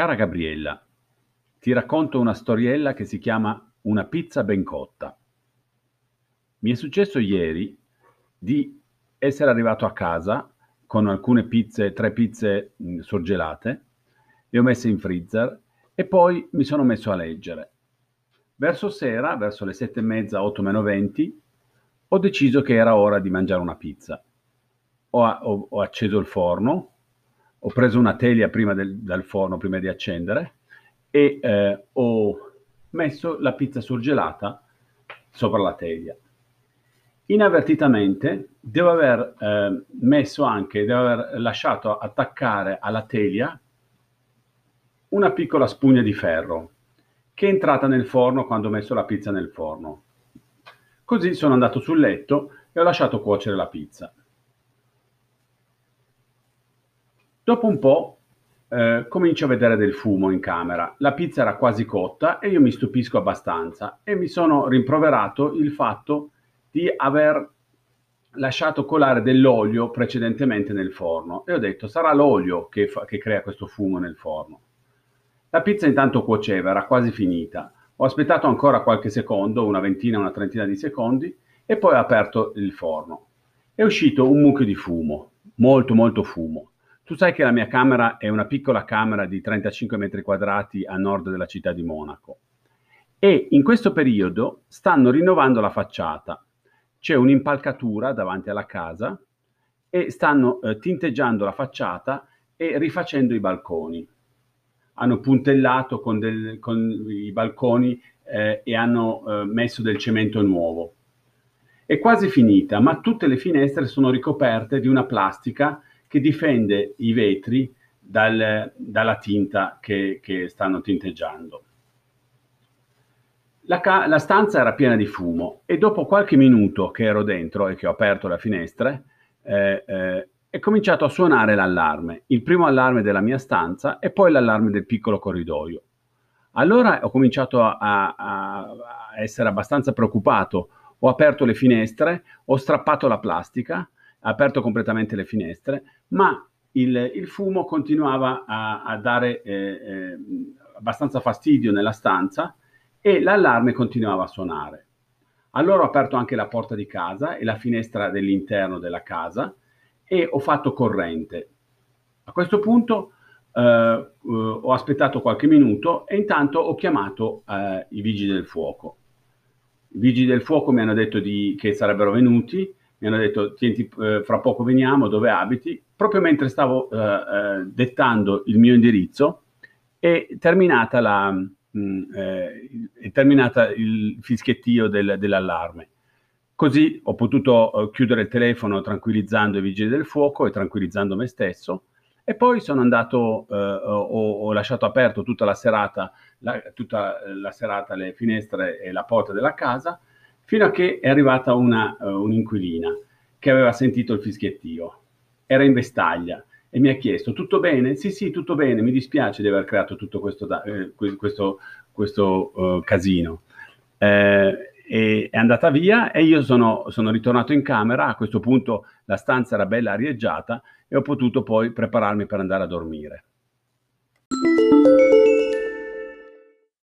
Cara Gabriella, ti racconto una storiella che si chiama Una pizza ben cotta. Mi è successo ieri di essere arrivato a casa con alcune pizze, tre pizze mh, sorgelate, le ho messe in freezer e poi mi sono messo a leggere. Verso sera, verso le sette e mezza, otto meno venti, ho deciso che era ora di mangiare una pizza. Ho, ho, ho acceso il forno, ho preso una teglia prima del, dal forno, prima di accendere, e eh, ho messo la pizza surgelata sopra la teglia. Inavvertitamente devo aver eh, messo anche, devo aver lasciato attaccare alla teglia una piccola spugna di ferro che è entrata nel forno quando ho messo la pizza nel forno. Così sono andato sul letto e ho lasciato cuocere la pizza. Dopo un po' eh, comincio a vedere del fumo in camera. La pizza era quasi cotta e io mi stupisco abbastanza e mi sono rimproverato il fatto di aver lasciato colare dell'olio precedentemente nel forno e ho detto sarà l'olio che, fa, che crea questo fumo nel forno. La pizza intanto cuoceva, era quasi finita. Ho aspettato ancora qualche secondo, una ventina, una trentina di secondi, e poi ho aperto il forno. È uscito un mucchio di fumo, molto molto fumo. Tu sai che la mia camera è una piccola camera di 35 metri quadrati a nord della città di Monaco e in questo periodo stanno rinnovando la facciata. C'è un'impalcatura davanti alla casa e stanno eh, tinteggiando la facciata e rifacendo i balconi. Hanno puntellato con, del, con i balconi eh, e hanno eh, messo del cemento nuovo. È quasi finita, ma tutte le finestre sono ricoperte di una plastica che difende i vetri dal, dalla tinta che, che, stanno tinteggiando. La, ca- la, stanza era piena di fumo e dopo qualche minuto che ero dentro e che ho aperto le finestre, eh, eh, è cominciato a suonare l'allarme, il primo allarme della mia stanza e poi l'allarme del piccolo corridoio. Allora ho cominciato a, a, a essere abbastanza preoccupato, ho aperto le finestre, ho strappato la plastica, aperto completamente le finestre, ma il, il fumo continuava a, a dare eh, eh, abbastanza fastidio nella stanza e l'allarme continuava a suonare. Allora ho aperto anche la porta di casa e la finestra dell'interno della casa e ho fatto corrente. A questo punto eh, ho aspettato qualche minuto e intanto ho chiamato eh, i vigili del fuoco. I vigili del fuoco mi hanno detto di, che sarebbero venuti, mi hanno detto tienti, eh, fra poco veniamo, dove abiti? Proprio mentre stavo eh, eh, dettando il mio indirizzo è terminata, la, mh, mm, eh, è terminata il fischiettio del, dell'allarme. Così ho potuto eh, chiudere il telefono tranquillizzando i vigili del fuoco e tranquillizzando me stesso e poi sono andato, eh, ho, ho, lasciato aperto tutta la serata, la, tutta la serata le finestre e la porta della casa fino a che è arrivata una, uh, un'inquilina che aveva sentito il fischiettio. Era in vestaglia e mi ha chiesto tutto bene? Sì, sì, tutto bene, mi dispiace di aver creato tutto questo, eh, questo, questo uh, casino. Eh, è andata via e io sono, sono, ritornato in camera, a questo punto la stanza era bella arieggiata e ho potuto poi prepararmi per andare a dormire.